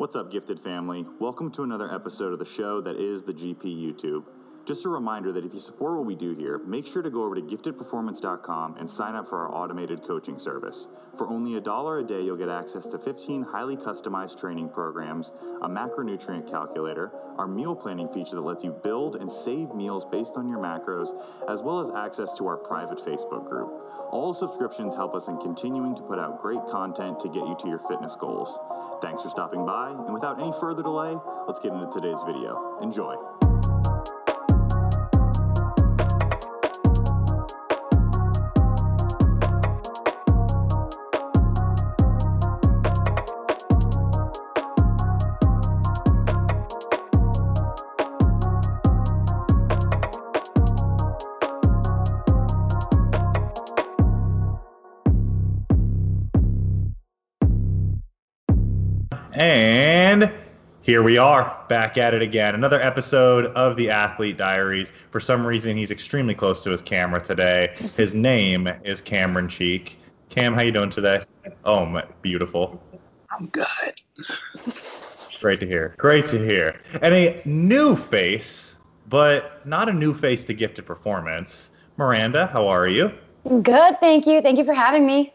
What's up, gifted family? Welcome to another episode of the show that is the GP YouTube. Just a reminder that if you support what we do here, make sure to go over to giftedperformance.com and sign up for our automated coaching service. For only a dollar a day, you'll get access to 15 highly customized training programs, a macronutrient calculator, our meal planning feature that lets you build and save meals based on your macros, as well as access to our private Facebook group. All subscriptions help us in continuing to put out great content to get you to your fitness goals. Thanks for stopping by, and without any further delay, let's get into today's video. Enjoy. Here we are, back at it again. Another episode of the Athlete Diaries. For some reason, he's extremely close to his camera today. His name is Cameron Cheek. Cam, how you doing today? Oh, my, beautiful. I'm good. Great to hear. Great to hear. And a new face, but not a new face to gifted performance. Miranda, how are you? Good, thank you. Thank you for having me.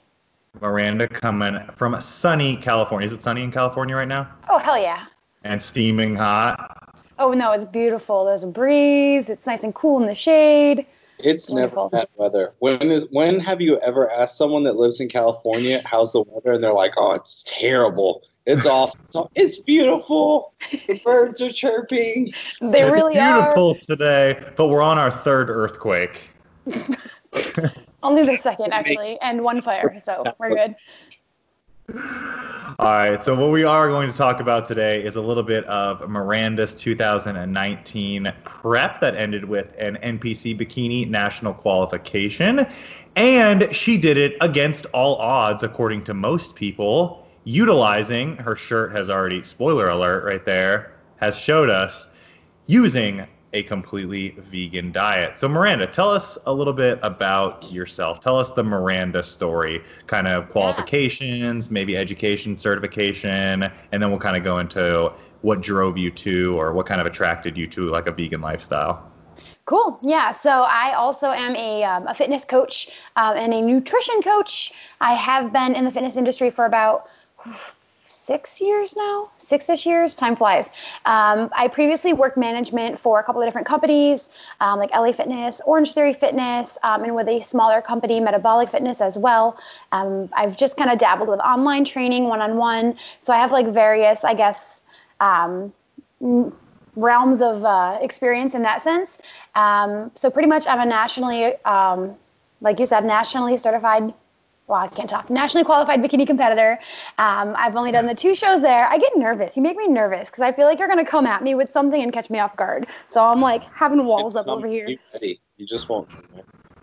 Miranda coming from sunny California. Is it sunny in California right now? Oh, hell yeah. And steaming hot. Oh, no, it's beautiful. There's a breeze. It's nice and cool in the shade. It's Wonderful. never bad weather. When is when have you ever asked someone that lives in California how's the weather and they're like, "Oh, it's terrible. It's awful. It's, beautiful. The birds are chirping." They it's really beautiful today, but we're on our third earthquake. Only the second, actually, and one fire, so we're good. All right, so what we are going to talk about today is a little bit of Miranda's 2019 prep that ended with an NPC bikini national qualification. And she did it against all odds, according to most people, utilizing her shirt has already, spoiler alert right there, has showed us using a completely vegan diet. So, Miranda, tell us a little bit about yourself. Tell us the Miranda story, kind of qualifications, maybe education, certification, and then we'll kind of go into what drove you to or what kind of attracted you to like a vegan lifestyle. Cool. Yeah. So I also am a, um, a fitness coach um, and a nutrition coach. I have been in the fitness industry for about six years now, six-ish years. Time flies. Um, I previously worked management for a couple of different companies, um, like LA Fitness, Orangetheory Fitness, um, and with a smaller company, Metabolic Fitness, as well. Um, I've just kind of dabbled with online training, one-on-one. So I have like various, I guess. Um, n- realms of uh, experience in that sense. Um, so pretty much, I'm a nationally, like you said, nationally certified. Well, I can't talk. Nationally qualified bikini competitor. Um, I've only done the two shows there. I get nervous. You make me nervous because I feel like you're gonna come at me with something and catch me off guard. So I'm like having walls up over here. ready. You just won't.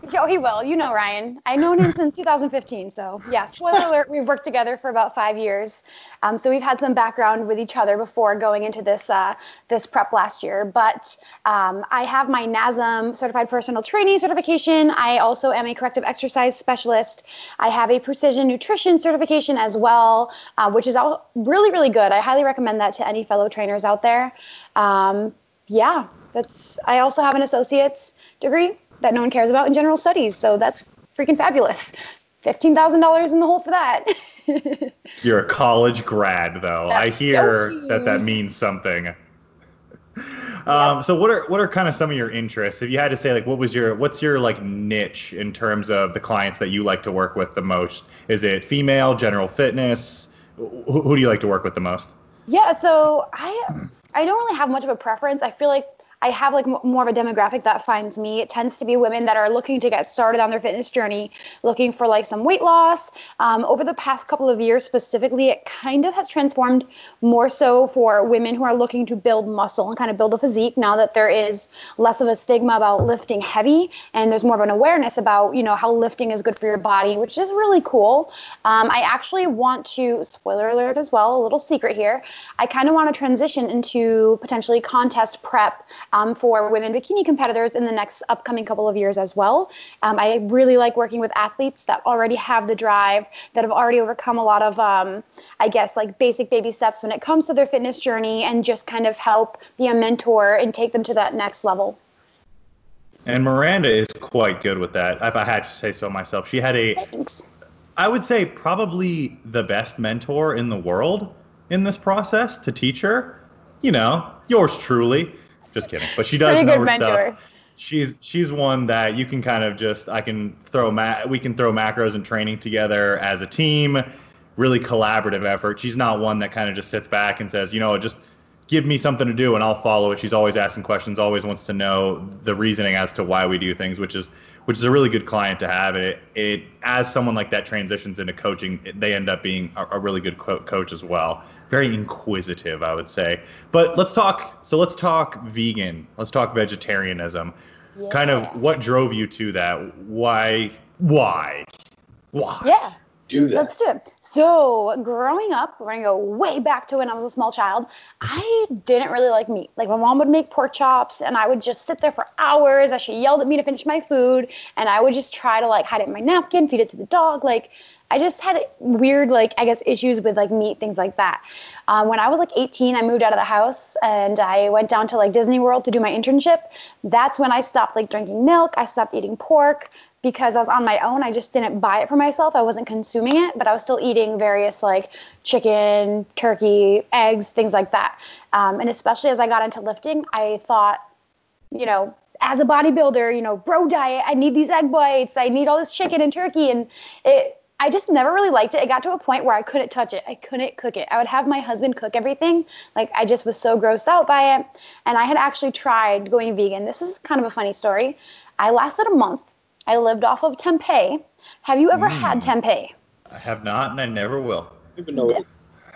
Oh, he will. You know Ryan. I've known him since 2015. So yeah, spoiler alert. We've worked together for about five years. Um, so we've had some background with each other before going into this uh, this prep last year. But um, I have my NASM certified personal training certification. I also am a corrective exercise specialist. I have a precision nutrition certification as well, uh, which is all really really good. I highly recommend that to any fellow trainers out there. Um, yeah, that's. I also have an associate's degree that no one cares about in general studies. So that's freaking fabulous. Fifteen thousand dollars in the hole for that. You're a college grad, though. I hear that that means something. Um, so what are what are kind of some of your interests? If you had to say like what was your what's your like niche in terms of the clients that you like to work with the most? Is it female, general fitness? Who, who do you like to work with the most? yeah. So I I don't really have much of a preference. I feel like I have like m- more of a demographic that finds me. It tends to be women that are looking to get started on their fitness journey, looking for like some weight loss. Um, over the past couple of years, specifically, it kind of has transformed more so for women who are looking to build muscle and kind of build a physique. Now that there is less of a stigma about lifting heavy, and there's more of an awareness about you know how lifting is good for your body, which is really cool. Um, I actually want to spoiler alert as well, a little secret here. I kind of want to transition into potentially contest prep um, for women bikini competitors in the next upcoming couple of years as well. Um, I really like working with athletes that already have the drive, that have already overcome a lot of, um, I guess, like basic baby steps when it comes to their fitness journey and just kind of help be a mentor and take them to that next level. And Miranda is quite good with that. If I had to say so myself, she had a, Thanks. I would say, probably the best mentor in the world in this process to teach her. You know, yours truly. Just kidding, but she does know her mentor. stuff. She's she's one that you can kind of just I can throw ma- we can throw macros and training together as a team. Really collaborative effort. She's not one that kind of just sits back and says, you know, just give me something to do and I'll follow it. She's always asking questions, always wants to know the reasoning as to why we do things, which is which is a really good client to have. It, it as someone like that transitions into coaching, it, they end up being a, a really good co- coach as well. Very inquisitive, I would say. But let's talk. So let's talk vegan. Let's talk vegetarianism. Kind of what drove you to that? Why? Why? Why? Yeah. Do that. Let's do it. So, growing up, we're gonna go way back to when I was a small child. I didn't really like meat. Like my mom would make pork chops, and I would just sit there for hours as she yelled at me to finish my food, and I would just try to like hide it in my napkin, feed it to the dog. Like I just had weird, like I guess, issues with like meat, things like that. Um, when I was like 18, I moved out of the house and I went down to like Disney World to do my internship. That's when I stopped like drinking milk. I stopped eating pork because I was on my own. I just didn't buy it for myself. I wasn't consuming it, but I was still eating various like chicken, turkey, eggs, things like that. Um, and especially as I got into lifting, I thought, you know, as a bodybuilder, you know, bro diet, I need these egg whites, I need all this chicken and turkey. And it, I just never really liked it. It got to a point where I couldn't touch it. I couldn't cook it. I would have my husband cook everything. Like I just was so grossed out by it. And I had actually tried going vegan. This is kind of a funny story. I lasted a month. I lived off of tempeh. Have you ever had tempeh? I have not, and I never will. Even though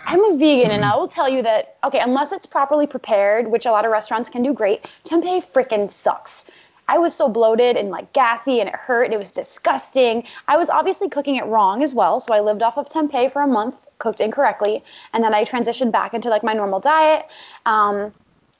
I'm a vegan, and I will tell you that okay, unless it's properly prepared, which a lot of restaurants can do great, tempeh freaking sucks. I was so bloated and like gassy, and it hurt. And it was disgusting. I was obviously cooking it wrong as well, so I lived off of tempeh for a month, cooked incorrectly, and then I transitioned back into like my normal diet. Um,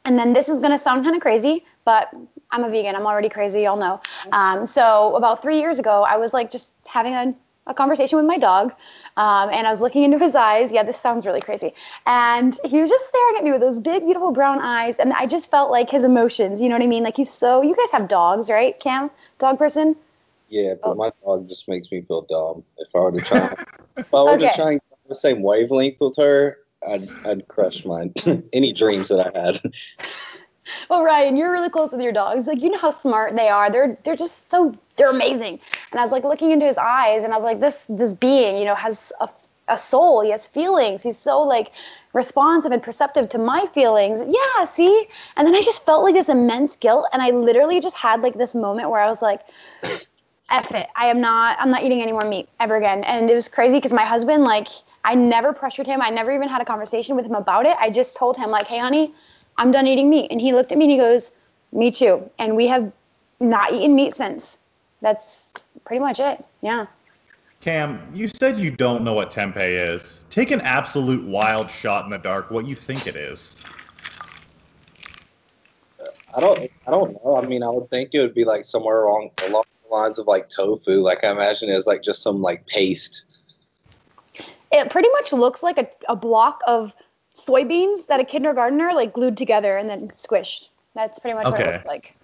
and then this is gonna sound kind of crazy, but I'm a vegan. I'm already crazy, y'all know. Um, so about three years ago, I was like just having a, a conversation with my dog, um, and I was looking into his eyes. Yeah, this sounds really crazy. And he was just staring at me with those big, beautiful brown eyes, and I just felt like his emotions. You know what I mean? Like he's so. You guys have dogs, right, Cam? Dog person. Yeah, but Oh. my dog just makes me feel dumb. If I were to try, if I were Okay. to try and the same wavelength with her, I'd I'd crush mine. Any dreams that I had. Well, Ryan, you're really close with your dogs. Like you know how smart they are. They're they're just so they're amazing. And I was like looking into his eyes, and I was like, this this being, you know, has a, a soul. He has feelings. He's so like responsive and perceptive to my feelings. Yeah, see. And then I just felt like this immense guilt, and I literally just had like this moment where I was like. F it. I am not. I'm not eating any more meat ever again. And it was crazy because my husband, like, I never pressured him. I never even had a conversation with him about it. I just told him, like, hey, honey, I'm done eating meat. And he looked at me and he goes, Me too. And we have not eaten meat since. That's pretty much it. Yeah. Cam, you said you don't know what tempeh is. Take an absolute wild shot in the dark. What you think it is? Uh, I don't I don't know. I mean, I would think it would be like somewhere along along the lines of like tofu. Like I imagine it's like just some like paste. It pretty much looks like a, a block of soybeans that a kindergartner like glued together and then squished. That's pretty much what it looks like.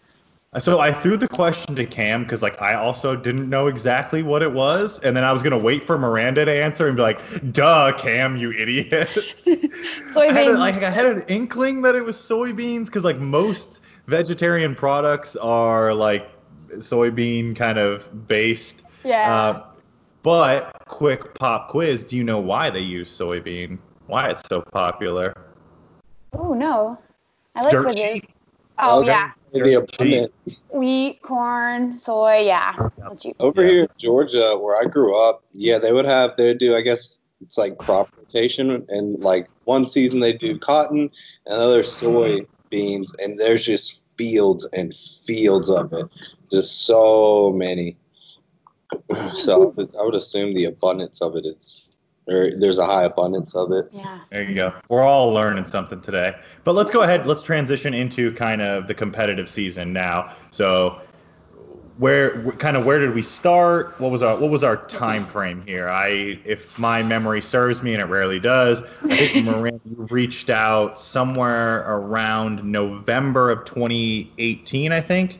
So I threw the question to Cam because like I also didn't know exactly what it was, and then I was gonna wait for Miranda to answer and be like, "Duh, Cam, you idiot." I had, a, like I had an inkling that it was soybeans because like most vegetarian products are like soybean kind of based. yeah. Uh, but quick pop quiz: Do you know why they use soybean? Why it's so popular? oh, no. I It's like dirt quizzes. cheap. Oh, Okay. yeah. Maybe a Cheap. abundant. Wheat, corn, soy. Yeah. Over Yeah. here in Georgia, where I grew up, yeah, they would have they would do I guess it's like crop rotation, and like one season they do cotton, another soy beans, and there's just fields and fields of it, just so many. So I would, I would assume the abundance of it is or there's a high abundance of it. Yeah. There you go. We're all learning something today. But let's go ahead. Let's transition into kind of the competitive season now. So, where kind of where did we start? What was our what was our time frame here? I, if my memory serves me, and it rarely does, I think Miranda reached out somewhere around November of 2018. I think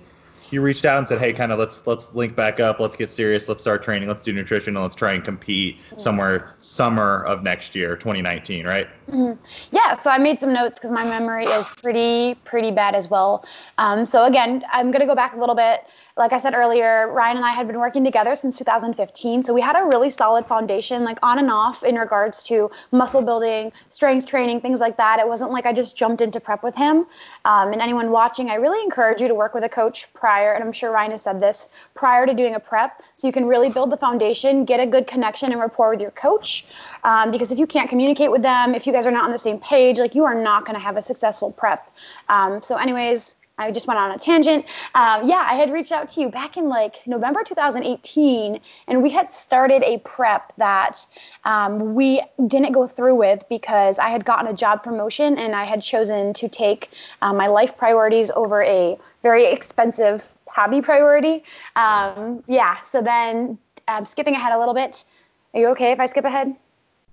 you reached out and said, "Hey, kind of let's let's link back up. Let's get serious. Let's start training. Let's do nutrition, and let's try and compete somewhere summer of next year, 2019, right?" Mm-hmm. Yeah, so I made some notes because my memory is pretty pretty bad as well. Um, so again, I'm gonna go back a little bit. Like I said earlier, Ryan and I had been working together since 2015, so we had a really solid foundation, like on and off, in regards to muscle building, strength training, things like that. It wasn't like I just jumped into prep with him. Um, and anyone watching, I really encourage you to work with a coach prior, and I'm sure Ryan has said this prior to doing a prep, so you can really build the foundation, get a good connection and rapport with your coach. Um, because if you can't communicate with them, if you guys are not on the same page, like you are not going to have a successful prep. Um, so, anyways, I just went on a tangent. Um, yeah, I had reached out to you back in like November 2018, and we had started a prep that um, we didn't go through with because I had gotten a job promotion and I had chosen to take um, my life priorities over a very expensive hobby priority. Um, yeah, so then um, skipping ahead a little bit. Are you okay if I skip ahead?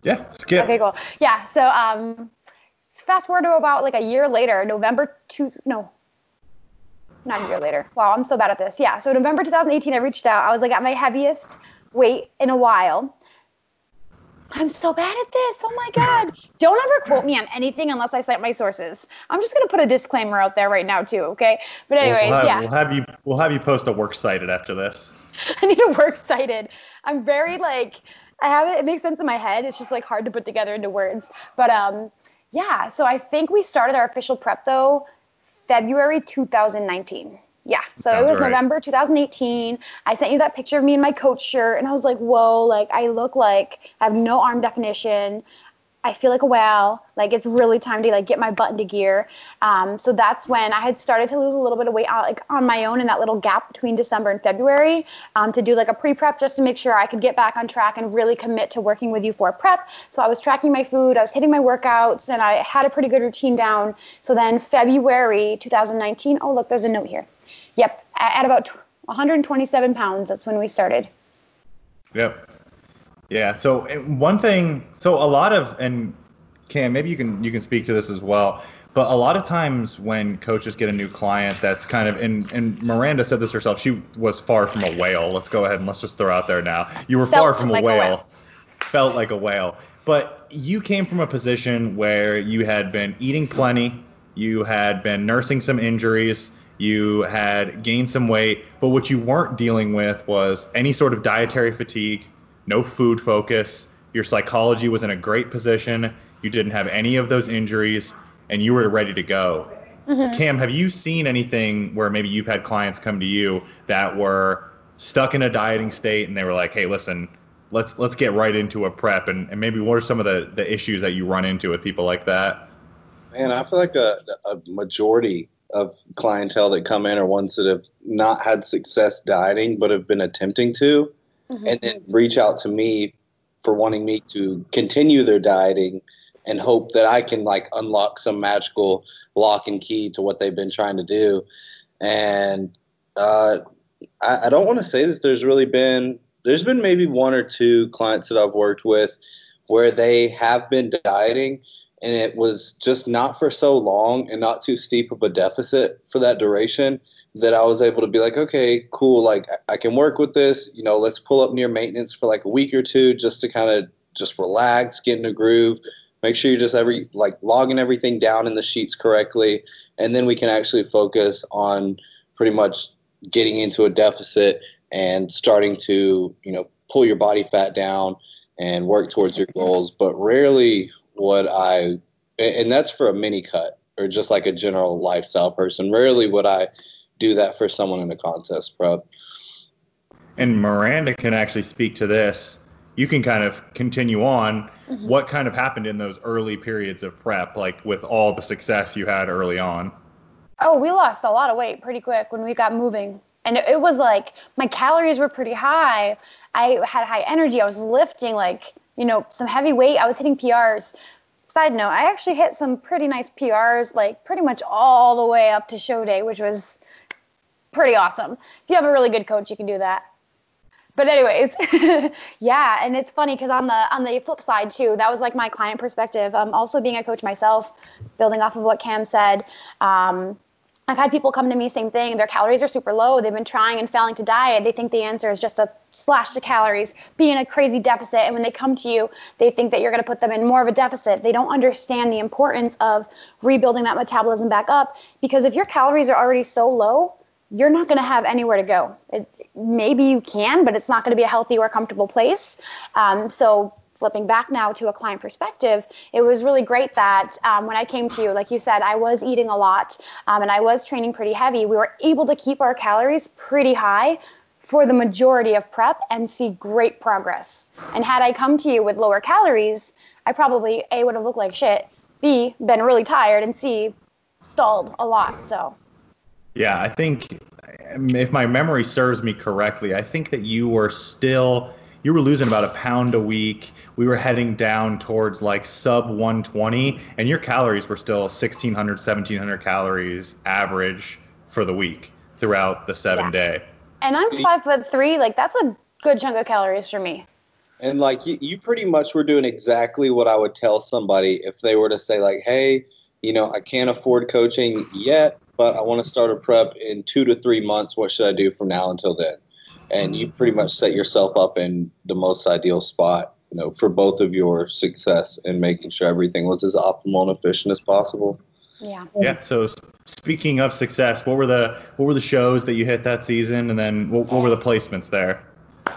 Yeah, skip. Okay, cool. Yeah, so um, fast forward to about like a year later, November two, no, not a year later. Wow, I'm so bad at this. Yeah, so November 2018, I reached out. I was like at my heaviest weight in a while. I'm so bad at this. Oh my God. Don't ever quote me on anything unless I cite my sources. I'm just gonna put a disclaimer out there right now too, okay? But anyways, we'll have, yeah. We'll have you we'll have you post a works cited after this. I need a work cited. I'm very like I have it. It makes sense in my head. It's just like hard to put together into words. But um, yeah. So I think we started our official prep though February 2019. Yeah. So Sounds it was right. November 2018. I sent you that picture of me in my coach shirt, and I was like, whoa, like I look like I have no arm definition. I feel like a whale. Like it's really time to like get my butt into gear. Um, so that's when I had started to lose a little bit of weight on, like on my own in that little gap between December and February um, to do like a pre-prep just to make sure I could get back on track and really commit to working with you for prep. So I was tracking my food, I was hitting my workouts, and I had a pretty good routine down. So then February 2019. Oh look, there's a note here. Yep, at about 127 pounds. That's when we started. Yep. Yeah. So one thing, so a lot of, and Cam, maybe you can you can speak to this as well. But a lot of times when coaches get a new client, that's kind of and and Miranda said this herself. She was far from a whale. Let's go ahead and let's just throw out there now. You were far from like a a whale. whale. Felt like a whale. But you came from a position where you had been eating plenty, you had been nursing some injuries, you had gained some weight, but what you weren't dealing with was any sort of dietary fatigue, no food focus. Your psychology was in a great position. You didn't have any of those injuries, and you were ready to go. Mm-hmm. Cam, have you seen anything where maybe you've had clients come to you that were stuck in a dieting state and they were like, "Hey, listen, let's let's get right into a prep," and, and maybe what are some of the the issues that you run into with people like that? Man, I feel like a, a majority of clientele that come in are ones that have not had success dieting but have been attempting to, and then reach out to me for wanting me to continue their dieting and hope that I can like unlock some magical lock and key to what they've been trying to do. And uh, I, I don't want to say that there's really been there's been maybe one or two clients that I've worked with where they have been dieting and it was just not for so long and not too steep of a deficit for that duration that I was able to be like, okay, cool, like I can work with this. You know, let's pull up near maintenance for like a week or two just to kind of just relax, get in a groove, make sure you're just every like logging everything down in the sheets correctly, and then we can actually focus on pretty much getting into a deficit and starting to you know pull your body fat down and work towards your goals. But rarely would I, and that's for a mini cut or just like a general lifestyle person. Rarely would I do that for someone in a contest prep. And Miranda can actually speak to this. You can kind of continue on. Mm-hmm. What kind of happened in those early periods of prep, like with all the success you had early on? Oh, we lost a lot of weight pretty quick when we got moving. And it, it was like my calories were pretty high. I had high energy. I was lifting like you know, some heavy weight. I was hitting PRs. Side note, I actually hit some pretty nice PRs, like pretty much all the way up to show day, which was pretty awesome. If you have a really good coach, you can do that. But anyways, yeah, and it's funny because on the on the flip side too, that was like my client perspective. Um, also being a coach myself, building off of what Cam said. Um, I've had people come to me, same thing. Their calories are super low. They've been trying and failing to diet. They think the answer is just a slash to calories, be in a crazy deficit. And when they come to you, they think that you're going to put them in more of a deficit. They don't understand the importance of rebuilding that metabolism back up because if your calories are already so low, you're not going to have anywhere to go. It, maybe you can, but it's not going to be a healthy or comfortable place. Um, so flipping back now to a client perspective, it was really great that um, when I came to you, like you said, I was eating a lot um, and I was training pretty heavy. We were able to keep our calories pretty high for the majority of prep and see great progress. And had I come to you with lower calories, I probably A would have looked like shit, B been really tired, and C stalled a lot. So yeah, I think if my memory serves me correctly, I think that you were still you were losing about a pound a week. We were heading down towards like sub 120, and your calories were still 1600, 1700 calories average for the week throughout the seven yeah. day. And I'm five foot three. Like that's a good chunk of calories for me. And like you, you pretty much were doing exactly what I would tell somebody if they were to say like, hey, you know, I can't afford coaching yet, but I want to start a prep in two to three months. What should I do from now until then? And you pretty much set yourself up in the most ideal spot, you know, for both of your success and making sure everything was as optimal and efficient as possible. Yeah. Yeah. So speaking of success, what were the what were the shows that you hit that season, and then what, what were the placements there?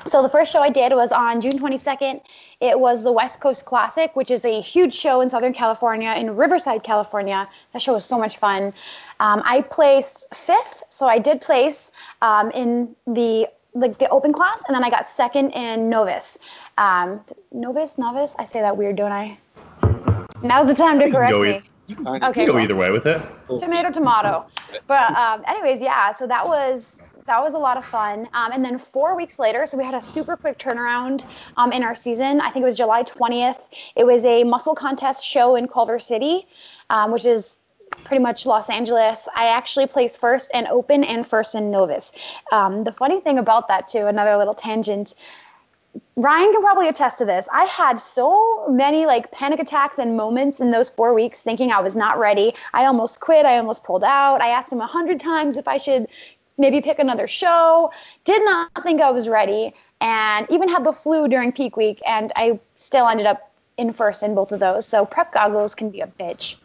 So the first show I did was on June 22nd. It was the West Coast Classic, which is a huge show in Southern California, in Riverside, California. That show was so much fun. Um, I placed fifth, so I did place um, in the like the open class, and then I got second in novice. Um, novice, novice. I say that weird, don't I? Now's the time to correct me. You can, okay, go cool. either way with it. Tomato, tomato. But um, anyways, yeah. So that was that was a lot of fun. Um, and then four weeks later, so we had a super quick turnaround um, in our season. I think it was July 20th. It was a muscle contest show in Culver City, um, which is pretty much Los Angeles. I actually placed first in open and first in novice. Um, the funny thing about that, too, another little tangent. Ryan can probably attest to this. I had so many like panic attacks and moments in those four weeks thinking I was not ready. I almost quit. I almost pulled out. I asked him a hundred times if I should maybe pick another show. Did not think I was ready, and even had the flu during peak week, and I still ended up in first in both of those. So prep goggles can be a bitch.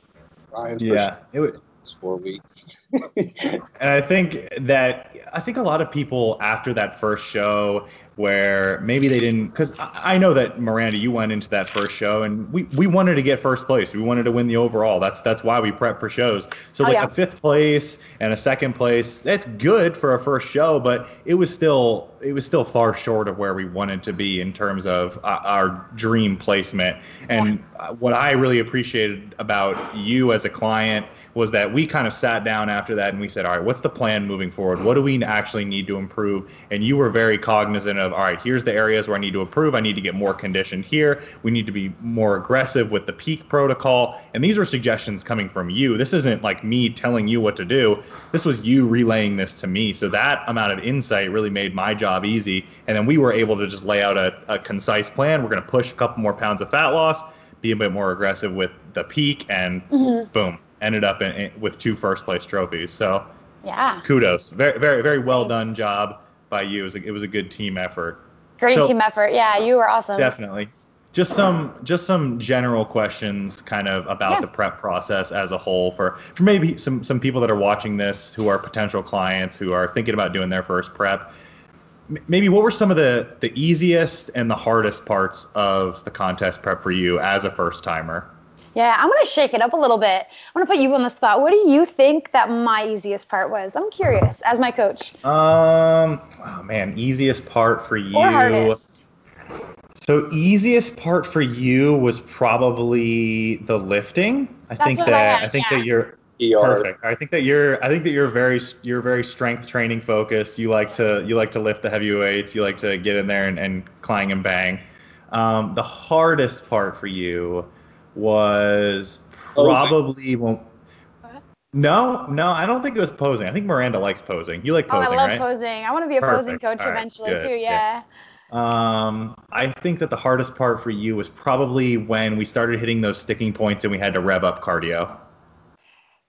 Yeah, it was four weeks. and I think that I think a lot of people after that first show where maybe they didn't because I know that Miranda, you went into that first show and we, we wanted to get first place. We wanted to win the overall. That's that's why we prep for shows. So oh, like yeah. a fifth place and a second place, that's good for a first show, but it was still it was still far short of where we wanted to be in terms of uh, our dream placement. And yeah. what I really appreciated about you as a client was that we kind of sat down after that and we said, all right, what's the plan moving forward? What do we actually need to improve? And you were very cognizant of, all right, here's the areas where I need to improve. I need to get more conditioned here. We need to be more aggressive with the peak protocol. And these were suggestions coming from you. This isn't like me telling you what to do. This was you relaying this to me. So that amount of insight really made my job easy. And then we were able to just lay out a, a concise plan. We're going to push a couple more pounds of fat loss, be a bit more aggressive with the peak, and mm-hmm. boom, ended up in, in, with two first place trophies. So yeah, kudos, very very very well Thanks. done job by you. It was a, it was a good team effort. Great so, team effort. Yeah, you were awesome. Definitely. Just some just some general questions kind of about yeah. the prep process as a whole for for maybe some some people that are watching this who are potential clients who are thinking about doing their first prep. Maybe what were some of the the easiest and the hardest parts of the contest prep for you as a first timer? Yeah, I'm going to shake it up a little bit. I'm going to put you on the spot. What do you think that my easiest part was? I'm curious as my coach. Um, oh man, easiest part for you. Or hardest. So easiest part for you was probably the lifting. I That's think that I, had, I think yeah. that you're ER. Perfect. I think that you're. I think that you're very. You're very strength training focused. You like to. You like to lift the heavy weights. You like to get in there and, and climb and bang. Um, the hardest part for you was probably when. No, no, I don't think it was posing. I think Miranda likes posing. You like posing, oh, I love right? posing. I want to be a Perfect. posing coach right, eventually good, too. good. Yeah. Um, I think that the hardest part for you was probably when we started hitting those sticking points and we had to rev up cardio.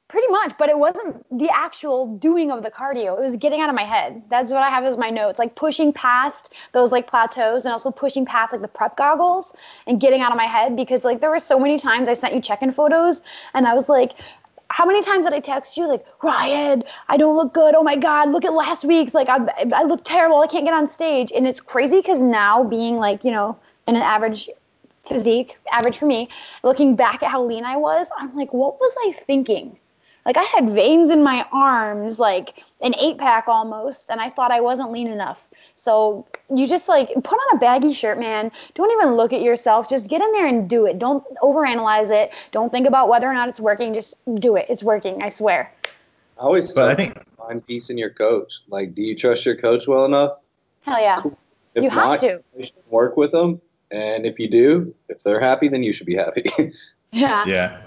Pretty much, but it wasn't the actual doing of the cardio. It was getting out of my head. That's what I have as my notes, like pushing past those like plateaus and also pushing past like the prep goggles and getting out of my head because like there were so many times I sent you check-in photos and I was like, how many times did I text you like Ryan, I don't look good. Oh my God, look at last week's. Like I, I look terrible. I can't get on stage. And it's crazy because now being like you know in an average physique, average for me, looking back at how lean I was, I'm like, what was I thinking? Like I had veins in my arms, like an eight pack almost, and I thought I wasn't lean enough. So you just like put on a baggy shirt, man. Don't even look at yourself. Just get in there and do it. Don't overanalyze it. Don't think about whether or not it's working. Just do it. It's working. I swear. I always But I think find peace in your coach. Like, do you trust your coach well enough? Hell yeah. If You have not, to. you should work with them. And if you do, if they're happy, then you should be happy. Yeah. Yeah.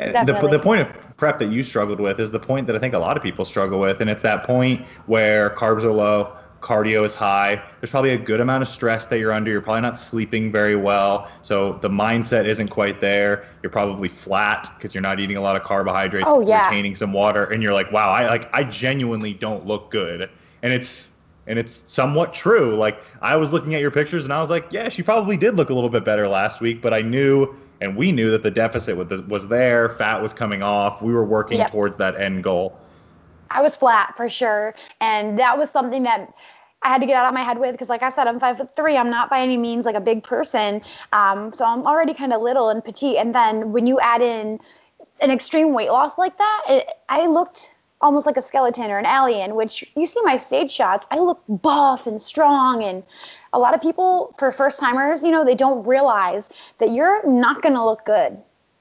And the, the point of prep that you struggled with is the point that I think a lot of people struggle with, and it's that point where carbs are low, cardio is high. There's probably a good amount of stress that you're under. You're probably not sleeping very well, so the mindset isn't quite there. You're probably flat because you're not eating a lot of carbohydrates, Oh, yeah. retaining some water, and you're like, wow, I like I genuinely don't look good, and it's and it's somewhat true. Like I was looking at your pictures and I was like, yeah, she probably did look a little bit better last week, but I knew and we knew that the deficit was was there, fat was coming off. We were working Yep. towards that end goal. I was flat for sure, and that was something that I had to get out of my head with because, like I said, I'm five foot three. I'm not by any means like a big person, um, so I'm already kind of little and petite. And then when you add in an extreme weight loss like that, it, I looked almost like a skeleton or an alien. Which you see my stage shots, I look buff and strong, and a lot of people for first timers, you know, they don't realize that you're not going to look good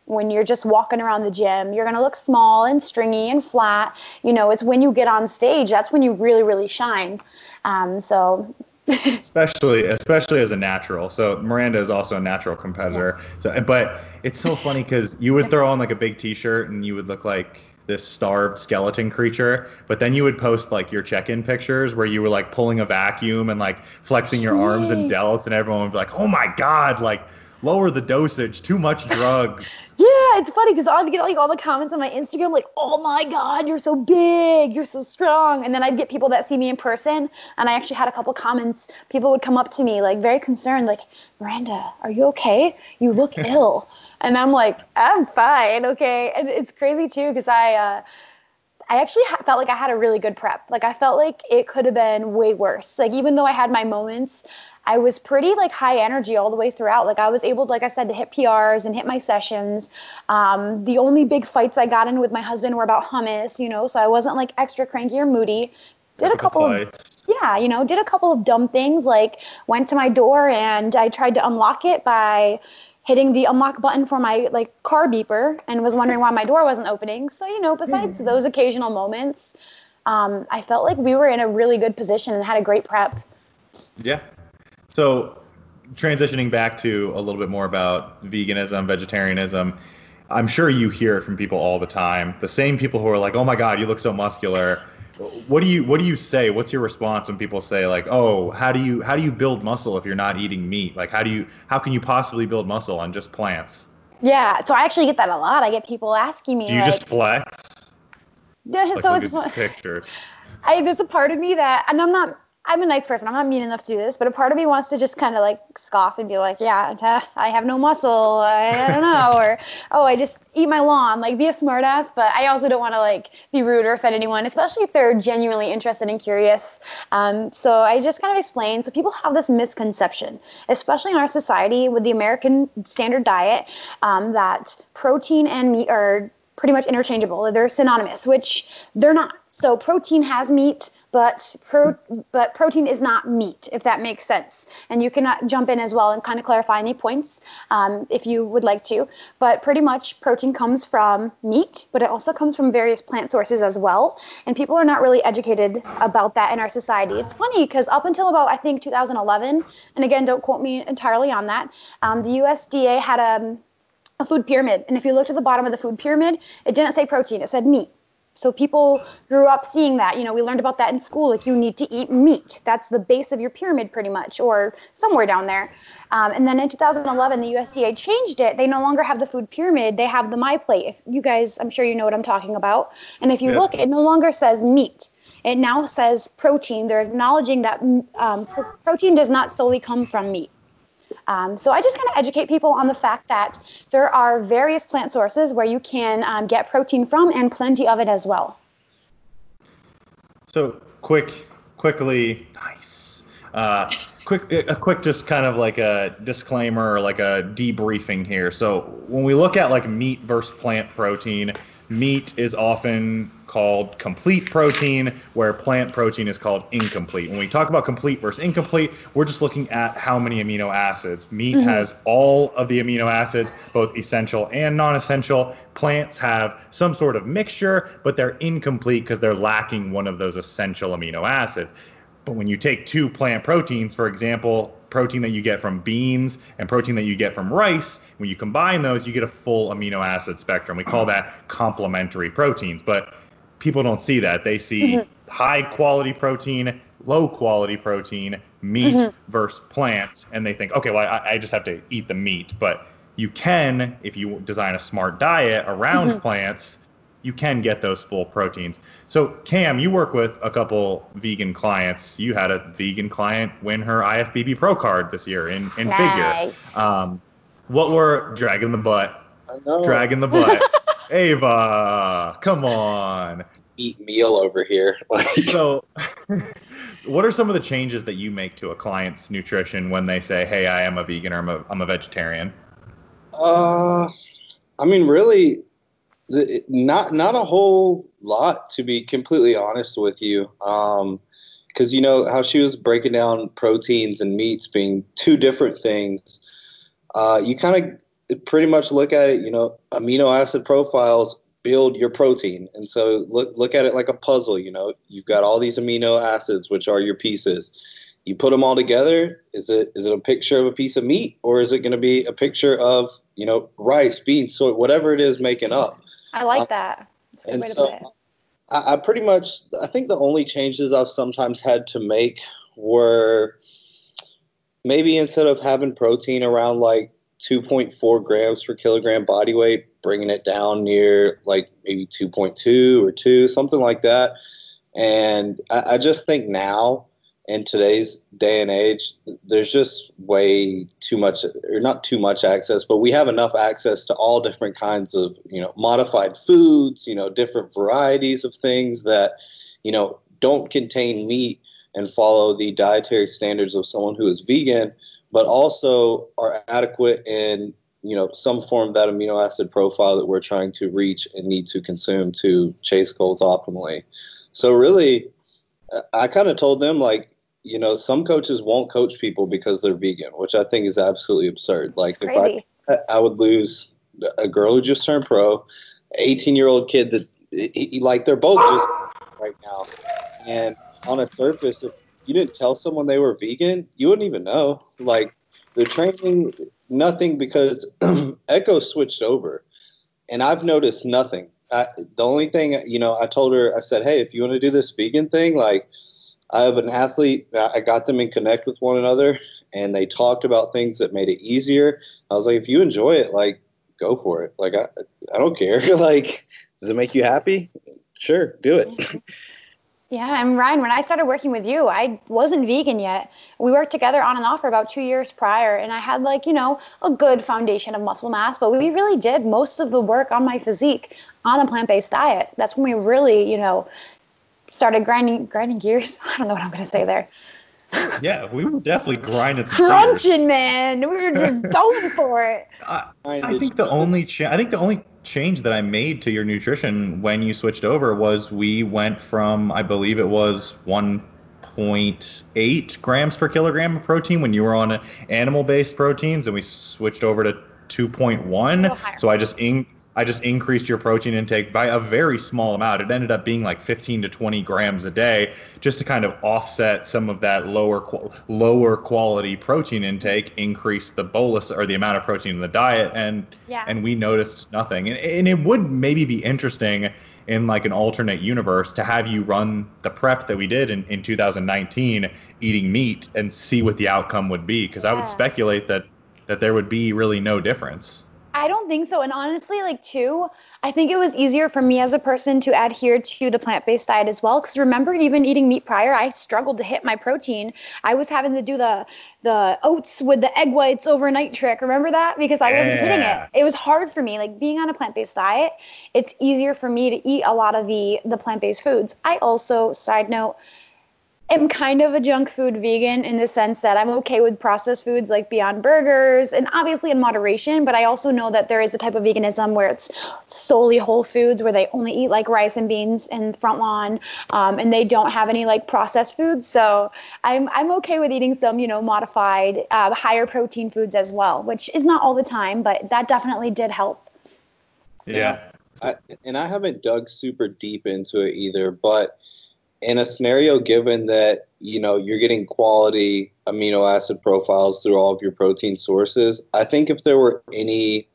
when you're just walking around the gym. You're going to look small and stringy and flat. You know, it's when you get on stage that's when you really, really shine. Um, so, especially especially as a natural. So Miranda is also a natural competitor. So, but it's so funny because you would throw on like a big T-shirt and you would look like this starved skeleton creature. But then you would post like your check-in pictures where you were like pulling a vacuum and like flexing your arms and delts, and everyone would be like, "Oh my god!" Like lower the dosage, too much drugs. yeah, it's funny because I'd get like all the comments on my Instagram, like, oh my God, you're so big, you're so strong. And then I'd get people that see me in person. And I actually had a couple comments. People would come up to me, like, very concerned, like, Miranda, are you okay? You look ill. And I'm like, I'm fine, okay. And it's crazy too because I, uh, I actually ha- felt like I had a really good prep. Like I felt like it could have been way worse. Like even though I had my moments, I was pretty like high energy all the way throughout. Like I was able, like I said, to hit PRs and hit my sessions. Um, the only big fights I got in with my husband were about hummus, you know, so I wasn't like extra cranky or moody. Did a couple of yeah, you know, did a couple of dumb things like went to my door and I tried to unlock it by hitting the unlock button for my like car beeper and was wondering why my door wasn't opening. So, you know, besides those occasional moments, um, I felt like we were in a really good position and had a great prep. Yeah. So transitioning back to a little bit more about veganism, vegetarianism, I'm sure you hear it from people all the time. The same people who are like, "Oh my god, you look so muscular." What do you what do you say? What's your response when people say like, "Oh, how do you how do you build muscle if you're not eating meat? Like how do you how can you possibly build muscle on just plants?" Yeah, so I actually get that a lot. I get people asking me Do you like, just flex? yeah, Like, so it's fun. pictures. I there's a part of me that, and I'm not. I'm a nice person. I'm not mean enough to do this, but a part of me wants to just kind of like scoff and be like, "Yeah, I have no muscle. I, I don't know," or "Oh, I just eat my lawn." Like, be a smartass, but I also don't want to like be rude or offend anyone, especially if they're genuinely interested and curious. Um, so I just kind of explain. So people have this misconception, especially in our society with the American standard diet, um, that protein and meat are pretty much interchangeable. They're synonymous, which they're not. So protein has meat, but pro, but protein is not meat, if that makes sense. And you can uh, jump in as well and kind of clarify any points um, if you would like to. But pretty much protein comes from meat, but it also comes from various plant sources as well. And people are not really educated about that in our society. It's funny because up until about I think 2011, and again, don't quote me entirely on that, um, the USDA had a a food pyramid. And if you looked at the bottom of the food pyramid, it didn't say protein, it said meat. So people grew up seeing that. You know, we learned about that in school. Like you need to eat meat. That's the base of your pyramid, pretty much, or somewhere down there. Um, and then in 2011, the USDA changed it. They no longer have the food pyramid. They have the My Plate. If you guys, I'm sure you know what I'm talking about. And if you yeah. look, it no longer says meat. It now says protein. They're acknowledging that um, protein does not solely come from meat. Um, so I just kind of educate people on the fact that there are various plant sources where you can um, get protein from and plenty of it as well. So quick, quickly, nice. Uh, quick, a quick, just kind of like a disclaimer like a debriefing here. So when we look at like meat versus plant protein, meat is often called complete protein, where plant protein is called incomplete. When we talk about complete versus incomplete, we're just looking at how many amino acids. Meat mm-hmm. has all of the amino acids, both essential and non essential. Plants have some sort of mixture, but they're incomplete because they're lacking one of those essential amino acids. But when you take two plant proteins, for example, protein that you get from beans and protein that you get from rice, when you combine those, you get a full amino acid spectrum. We call that complementary proteins. But people don't see that. They see mm-hmm. high quality protein, low quality protein, meat mm-hmm. versus plant, and they think, okay, well, I, I, just have to eat the meat. But you can, if you design a smart diet around mm-hmm. plants, you can get those full proteins. So, Cam, you work with a couple vegan clients. You had a vegan client win her IFBB Pro card this year in, in nice. figure. Um, what were dragging the butt? Dragging the butt. Ava, come on. Eat meal over here. so, what are some of the changes that you make to a client's nutrition when they say, "Hey, I am a vegan or I'm a, I'm a vegetarian"? Uh, I mean, really, the, not not a whole lot to be completely honest with you. Um, because you know how she was breaking down proteins and meats being two different things. Uh, you kind of pretty much look at it, you know, amino acid profiles build your protein. And so look look at it like a puzzle, you know. You've got all these amino acids which are your pieces. You put them all together, is it is it a picture of a piece of meat or is it going to be a picture of, you know, rice, beans, soy, whatever it is making up? I like uh, that. and so I, I pretty much I think the only changes I've sometimes had to make were maybe instead of having protein around like 2.4 grams per kilogram body weight, bringing it down near like maybe 2.2 or 2, something like that. And I, I just think now, in today's day and age, there's just way too much, or not too much access, but we have enough access to all different kinds of, you know, modified foods, you know, different varieties of things that, you know, don't contain meat and follow the dietary standards of someone who is vegan but also are adequate in you know some form of that amino acid profile that we're trying to reach and need to consume to chase goals optimally. So really, I kind of told them like you know some coaches won't coach people because they're vegan, which I think is absolutely absurd. Like if I I would lose a girl who just turned pro, 18 year old kid that he, like they're both just right now, and on a surface if you didn't tell someone they were vegan, you wouldn't even know. Like the training, nothing because Echo switched over, and I've noticed nothing. I, the only thing, you know, I told her, I said, hey, if you want to do this vegan thing, like I have an athlete, I got them in connect with one another, and they talked about things that made it easier. I was like, if you enjoy it, like go for it. Like I, I don't care. like, does it make you happy? Sure, do it. Mm-hmm. Yeah, and Ryan, when I started working with you, I wasn't vegan yet. We worked together on and off for about two years prior, and I had like, you know, a good foundation of muscle mass, but we really did most of the work on my physique on a plant-based diet. That's when we really, you know, started grinding grinding gears. I don't know what I'm gonna say there. yeah, we were definitely grinding. Crunching, man. We were just going for it. I, I think the only cha- I think the only change that I made to your nutrition when you switched over was we went from I believe it was 1.8 grams per kilogram of protein when you were on animal-based proteins, and we switched over to 2.1. So I just in, I just increased your protein intake by a very small amount. It ended up being like 15 to 20 grams a day, just to kind of offset some of that lower lower quality protein intake, increase the bolus or the amount of protein in the diet, and yeah. and we noticed nothing. And, and it would maybe be interesting in like an alternate universe to have you run the prep that we did in, in 2019 eating meat and see what the outcome would be because yeah. i would speculate that that there would be really no difference I don't think so. And honestly, like, too, I think it was easier for me as a person to adhere to the plant based diet as well. Because remember, even eating meat prior, I struggled to hit my protein. I was having to do the the oats with the egg whites overnight trick. Remember that? Because I wasn't hitting it. It was hard for me. Like being on a plant based diet, it's easier for me to eat a lot of the the plant based foods. I also, side note, am kind of a junk food vegan in the sense that I'm okay with processed foods like Beyond Burgers and obviously in moderation, but I also know that there is a type of veganism where it's solely whole foods where they only eat like rice and beans and front lawn um, and they don't have any like processed foods. So I'm, I'm okay with eating some, you know, modified, uh, higher protein foods as well, which is not all the time, but that definitely did help. Yeah. I, and I haven't dug super deep into it either, but in a scenario given that you know you're getting quality amino acid profiles through all of your protein sources i think if there were any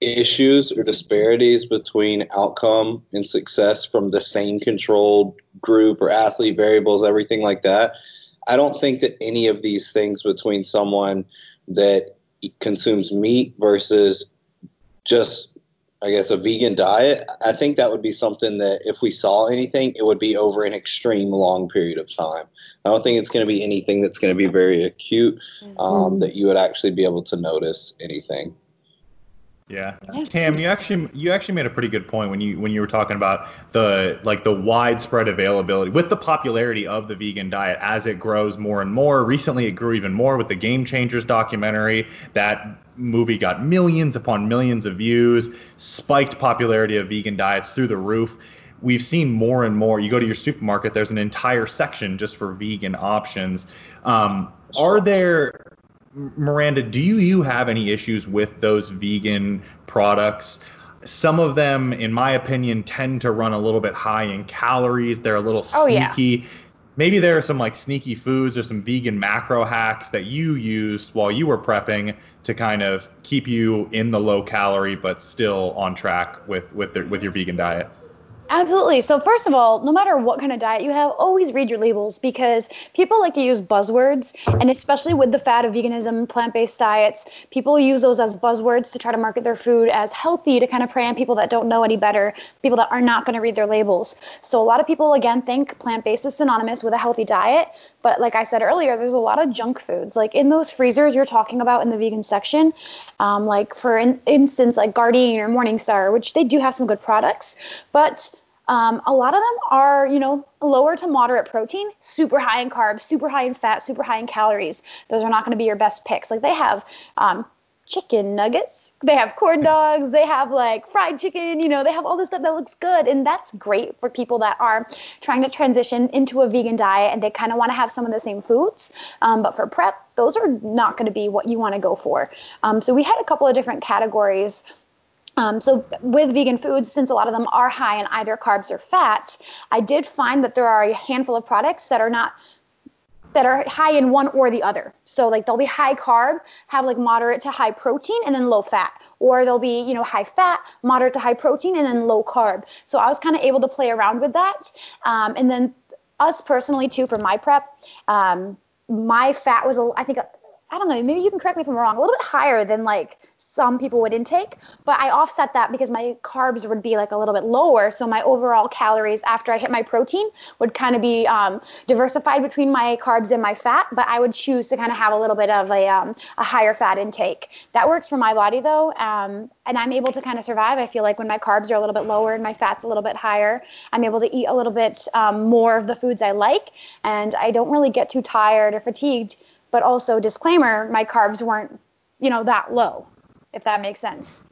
issues or disparities between outcome and success from the same controlled group or athlete variables everything like that i don't think that any of these things between someone that consumes meat versus just I guess, a vegan diet, I think that would be something that if we saw anything, it would be over an extreme long period of time. I don't think it's going to be anything that's going to be very acute um, mm-hmm. that you would actually be able to notice anything. Yeah. Cam, you actually you actually made a pretty good point when you when you were talking about the like the widespread availability with the popularity of the vegan diet as it grows more and more. Recently it grew even more with the Game Changers documentary. That movie got millions upon millions of views, spiked popularity of vegan diets through the roof. We've seen more and more. You go to your supermarket, there's an entire section just for vegan options. Um, are there Miranda, do you have any issues with those vegan products? Some of them, in my opinion, tend to run a little bit high in calories. They're a little oh, sneaky. Yeah. Maybe there are some like sneaky foods or some vegan macro hacks that you used while you were prepping to kind of keep you in the low calorie but still on track with with the, with your vegan diet. Absolutely. So, first of all, no matter what kind of diet you have, always read your labels because people like to use buzzwords. And especially with the fad of veganism, plant based diets, people use those as buzzwords to try to market their food as healthy to kind of prey on people that don't know any better, people that are not going to read their labels. So, a lot of people, again, think plant based is synonymous with a healthy diet. But, like I said earlier, there's a lot of junk foods. Like in those freezers you're talking about in the vegan section, um, like for in- instance, like Gardein or Morningstar, which they do have some good products. But um, a lot of them are, you know, lower to moderate protein, super high in carbs, super high in fat, super high in calories. Those are not going to be your best picks. Like they have um, chicken nuggets, they have corn dogs, they have like fried chicken, you know, they have all this stuff that looks good. And that's great for people that are trying to transition into a vegan diet and they kind of want to have some of the same foods. Um, but for prep, those are not going to be what you want to go for. Um, so we had a couple of different categories um, so with vegan foods, since a lot of them are high in either carbs or fat, I did find that there are a handful of products that are not that are high in one or the other. So like they'll be high carb, have like moderate to high protein, and then low fat, or they'll be you know high fat, moderate to high protein, and then low carb. So I was kind of able to play around with that, um, and then us personally too for my prep. Um, my fat was, I think, I don't know, maybe you can correct me if I'm wrong, a little bit higher than like some people would intake, but I offset that because my carbs would be like a little bit lower. So my overall calories after I hit my protein would kind of be um, diversified between my carbs and my fat, but I would choose to kind of have a little bit of a, um, a higher fat intake. That works for my body though, um, and I'm able to kind of survive. I feel like when my carbs are a little bit lower and my fat's a little bit higher, I'm able to eat a little bit um, more of the foods I like, and I don't really get too tired or fatigued but also disclaimer my carbs weren't you know that low if that makes sense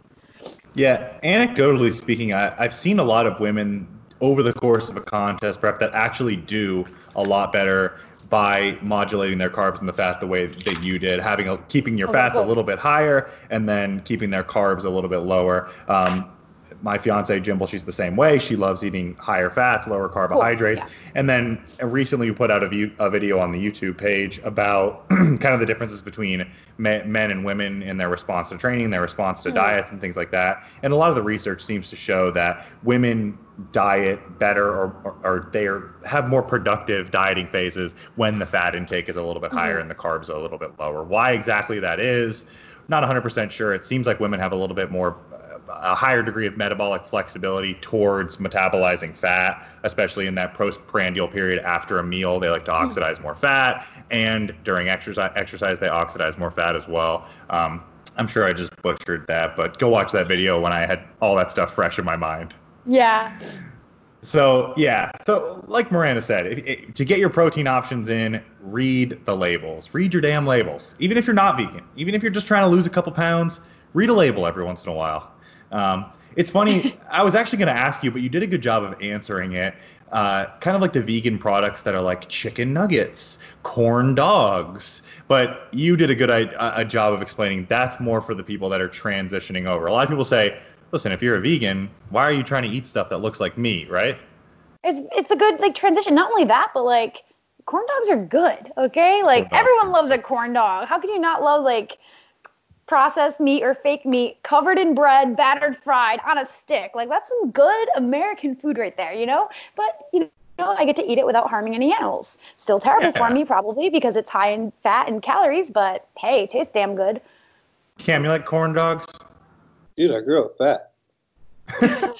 Yeah, anecdotally speaking, I, I've seen a lot of women over the course of a contest prep that actually do a lot better by modulating their carbs and the fat the way that you did, having a, keeping your Okay, fats a little bit higher and then keeping their carbs a little bit lower. Um, my fiance Jimble, she's the same way. She loves eating higher fats, lower carbohydrates. yeah. And then recently, we put out a, view, a video on the YouTube page about kind of the differences between men, men and women in their response to training, their response to Mhm. diets, and things like that. And a lot of the research seems to show that women diet better or, or, or they are, have more productive dieting phases when the fat intake is a little bit higher Mhm. and the carbs are a little bit lower. Why exactly that is, not 100% sure. It seems like women have a little bit more a higher degree of metabolic flexibility towards metabolizing fat, especially in that postprandial period after a meal. They like to oxidize more fat, and during exercise, exercise they oxidize more fat as well. Um, I'm sure I just butchered that, but go watch that video when I had all that stuff fresh in my mind. Yeah. So yeah, so like Miranda said, if, if- to get your protein options in, read the labels. Read your damn labels. Even if you're not vegan, even if you're just trying to lose a couple pounds, read a label every once in a while. Um, it's funny. I was actually going to ask you, but you did a good job of answering it. Uh, kind of like the vegan products that are like chicken nuggets, corn dogs. But you did a good a, a job of explaining that's more for the people that are transitioning over. A lot of people say, listen, if you're a vegan, why are you trying to eat stuff that looks like meat, right? It's it's a good like transition. Not only that, but like corn dogs are good. Okay, like everyone loves a corn dog. How can you not love like processed meat or fake meat covered in bread, battered, fried on a stick? Like that's some good American food right there, you know. But you know, I get to eat it without harming any animals. Still terrible Yeah. for me, probably because it's high in fat and calories. But hey, it tastes damn good. Cam, you like corn dogs? Dude, I grew up fat.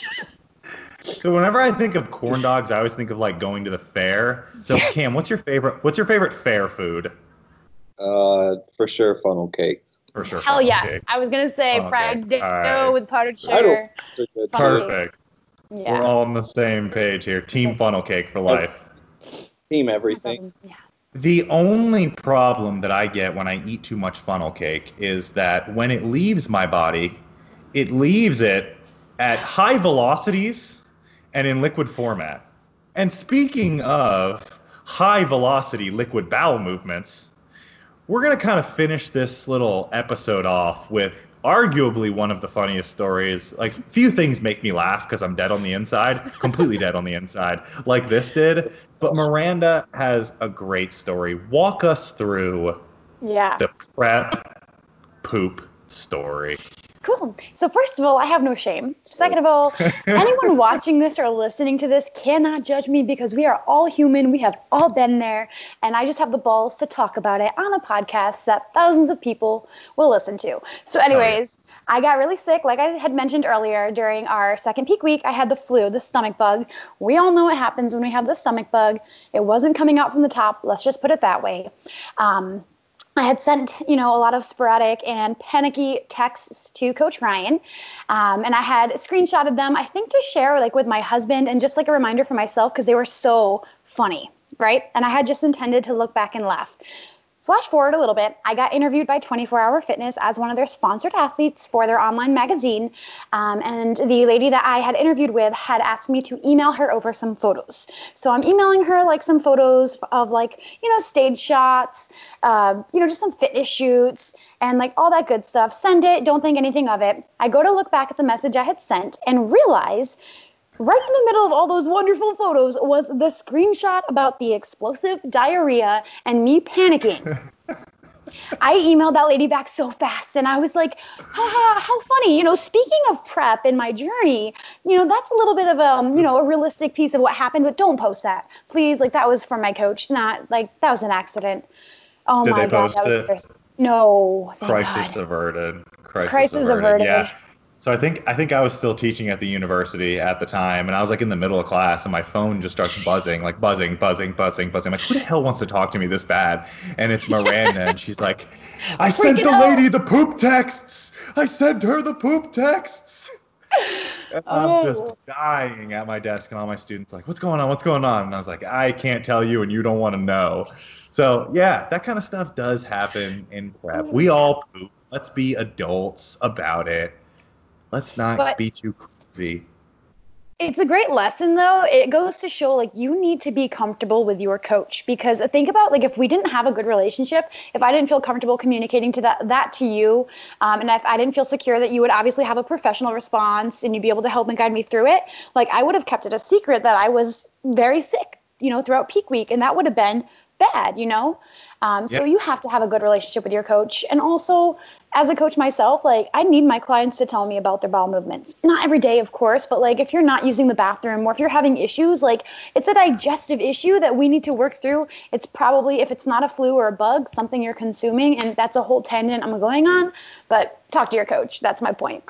So whenever I think of corn dogs, I always think of like going to the fair. So Yes. Cam, what's your favorite? What's your favorite fair food? Uh, for sure, funnel cakes. For sure. Hell yes, cake. I was gonna say Okay, fried dough alright. with powdered I don't- sugar. It's a good Funnel food. Perfect. Yeah. We're all on the same page here. Team funnel cake for life. Team everything. Yeah. The only problem that I get when I eat too much funnel cake is that when it leaves my body, it leaves it at high velocities and in liquid format. And speaking of high velocity liquid bowel movements, we're going to kind of finish this little episode off with arguably one of the funniest stories. Like, few things make me laugh because I'm dead on the inside, completely dead on the inside, like this did. But Miranda has a great story. Walk us through Yeah. the prep poop story. Cool. So first of all, I have no shame. Second of all, anyone watching this or listening to this cannot judge me because we are all human. We have all been there, and I just have the balls to talk about it on a podcast that thousands of people will listen to. So, anyways, I got really sick, like I had mentioned earlier during our second peak week. I had the flu, the stomach bug. We all know what happens when we have the stomach bug. It wasn't coming out from the top. Let's just put it that way. Um, I had sent, you know, a lot of sporadic and panicky texts to Coach Ryan, um, and I had screenshotted them. I think to share like with my husband and just like a reminder for myself because they were so funny, right? And I had just intended to look back and laugh. Flash forward a little bit, I got interviewed by 24 Hour Fitness as one of their sponsored athletes for their online magazine. Um, and the lady that I had interviewed with had asked me to email her over some photos. So I'm emailing her like some photos of like, you know, stage shots, uh, you know, just some fitness shoots and like all that good stuff. Send it, don't think anything of it. I go to look back at the message I had sent and realize right in the middle of all those wonderful photos was the screenshot about the explosive diarrhea and me panicking. I emailed that lady back so fast and I was like, Haha, how funny. You know, speaking of prep in my journey, you know, that's a little bit of a, um, you know, a realistic piece of what happened, but don't post that. Please. Like that was from my coach, not like that was an accident. Oh Did my god, that was it? No, thank Crisis God. averted. Crisis, Crisis averted. averted. Yeah. So I think I think I was still teaching at the university at the time, and I was like in the middle of class, and my phone just starts buzzing, like buzzing, buzzing, buzzing, buzzing. I'm like, who the hell wants to talk to me this bad? And it's Miranda, and she's like, I sent the out. lady the poop texts. I sent her the poop texts. And I'm Oh. just dying at my desk, and all my students like, "What's going on? What's going on?" And I was like, "I can't tell you, and you don't want to know." So yeah, that kind of stuff does happen in prep. We oh. all poop. Let's be adults about it. Let's not But- be too crazy. It's a great lesson though. It goes to show like you need to be comfortable with your coach because think about like if we didn't have a good relationship, if I didn't feel comfortable communicating to that that to you, um, and if I didn't feel secure that you would obviously have a professional response and you'd be able to help and guide me through it, like I would have kept it a secret that I was very sick, you know, throughout peak week, and that would have been bad, you know. Um, So Yep. you have to have a good relationship with your coach, and also as a coach myself, like I need my clients to tell me about their bowel movements. Not every day, of course, but like if you're not using the bathroom or if you're having issues, like it's a digestive issue that we need to work through. It's probably, if it's not a flu or a bug, something you're consuming, and that's a whole tangent I'm going on. But talk to your coach. That's my point.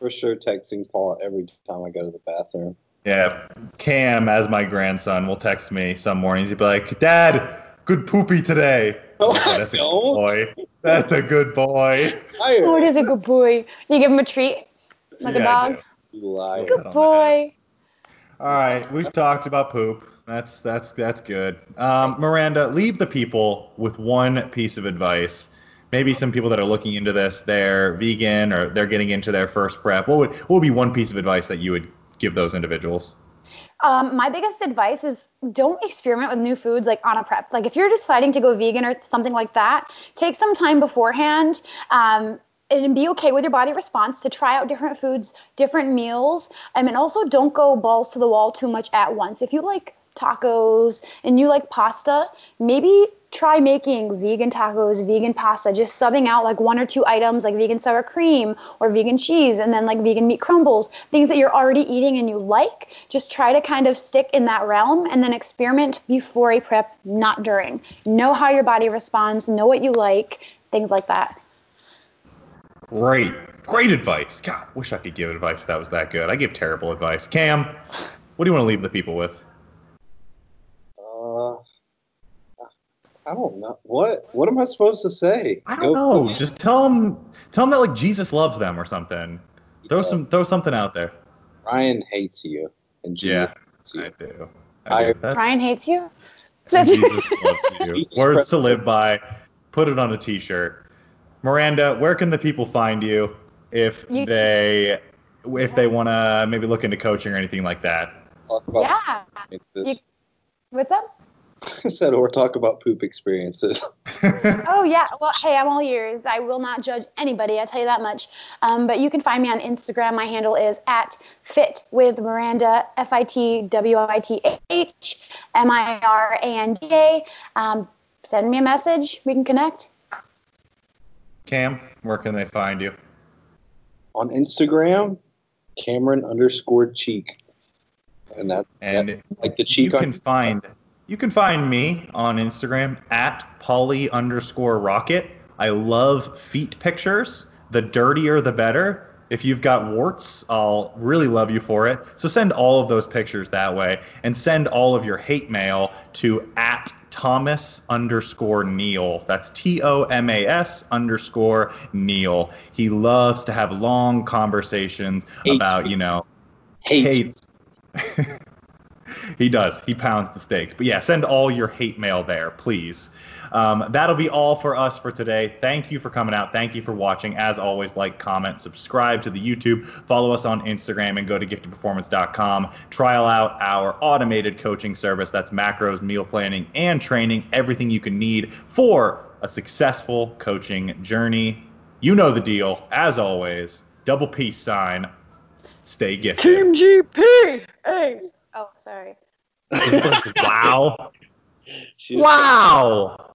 For sure, texting Paul every time I go to the bathroom. Yeah, Cam, as my grandson, will text me some mornings. He'd be like, "Dad, good poopy today." Oh, Oh, that's a good don't. boy. That's a good boy. Liar. Oh, it is a good boy. You give him a treat like Yeah, a I dog. do. You liar. Good boy. All right, we've talked about poop. That's that's that's good. Um, Miranda, leave the people with one piece of advice. Maybe some people that are looking into this, they're vegan or they're getting into their first prep. What would what would be one piece of advice that you would give those individuals? Um, my biggest advice is don't experiment with new foods like on a prep. Like if you're deciding to go vegan or something like that, take some time beforehand um, and be okay with your body response to try out different foods, different meals, um, and also don't go balls to the wall too much at once. If you like tacos and you like pasta, maybe try making vegan tacos, vegan pasta, just subbing out like one or two items like vegan sour cream or vegan cheese and then like vegan meat crumbles, things that you're already eating and you like. Just try to kind of stick in that realm and then experiment before a prep, not during. Know how your body responds, know what you like, things like that. Great, great advice. God, wish I could give advice that was that good. I give terrible advice. Cam, what do you want to leave the people with? Uh, I don't know. What What am I supposed to say? I don't know. Just tell them, tell them that like Jesus loves them or something. Throw some, throw something out there. Ryan hates you, and Jesus Yeah, hates you. I do. I- I do. That's- hates you. Jesus loves you. Jesus Words Christ. to live by. Put it on a T-shirt. Miranda, where can the people find you if You- they if they want to maybe look into coaching or anything like that? Talk about Yeah. this. You- What's up? I said, or talk about poop experiences. Oh yeah. Well, hey, I'm all ears. I will not judge anybody. I tell you that much. Um, but you can find me on Instagram. My handle is at fit with Miranda. F I T W I T H M I R A N D A. Um, send me a message. We can connect. Cam, where can they find you? On Instagram, Cameron underscore cheek, and that And like the cheek. you can on. find you can find me on Instagram at Polly underscore rocket. I love feet pictures. The dirtier the better. If you've got warts, I'll really love you for it. So send all of those pictures that way and send all of your hate mail to at Thomas underscore Neil. That's T O M A S underscore Neil. He loves to have long conversations Hates about, you know, hate. hates. he does. He pounds the steaks. But yeah, send all your hate mail there, please. Um, that'll be all for us for today. Thank you for coming out. Thank you for watching. As always, like, comment, subscribe to the YouTube, follow us on Instagram, and go to giftedperformance.com. Trial out our automated coaching service. That's macros, meal planning, and training. Everything you can need for a successful coaching journey. You know the deal. As always, double peace sign. Stay gifted. Team GP. Hey. Oh, sorry. Is it like, wow. Wow.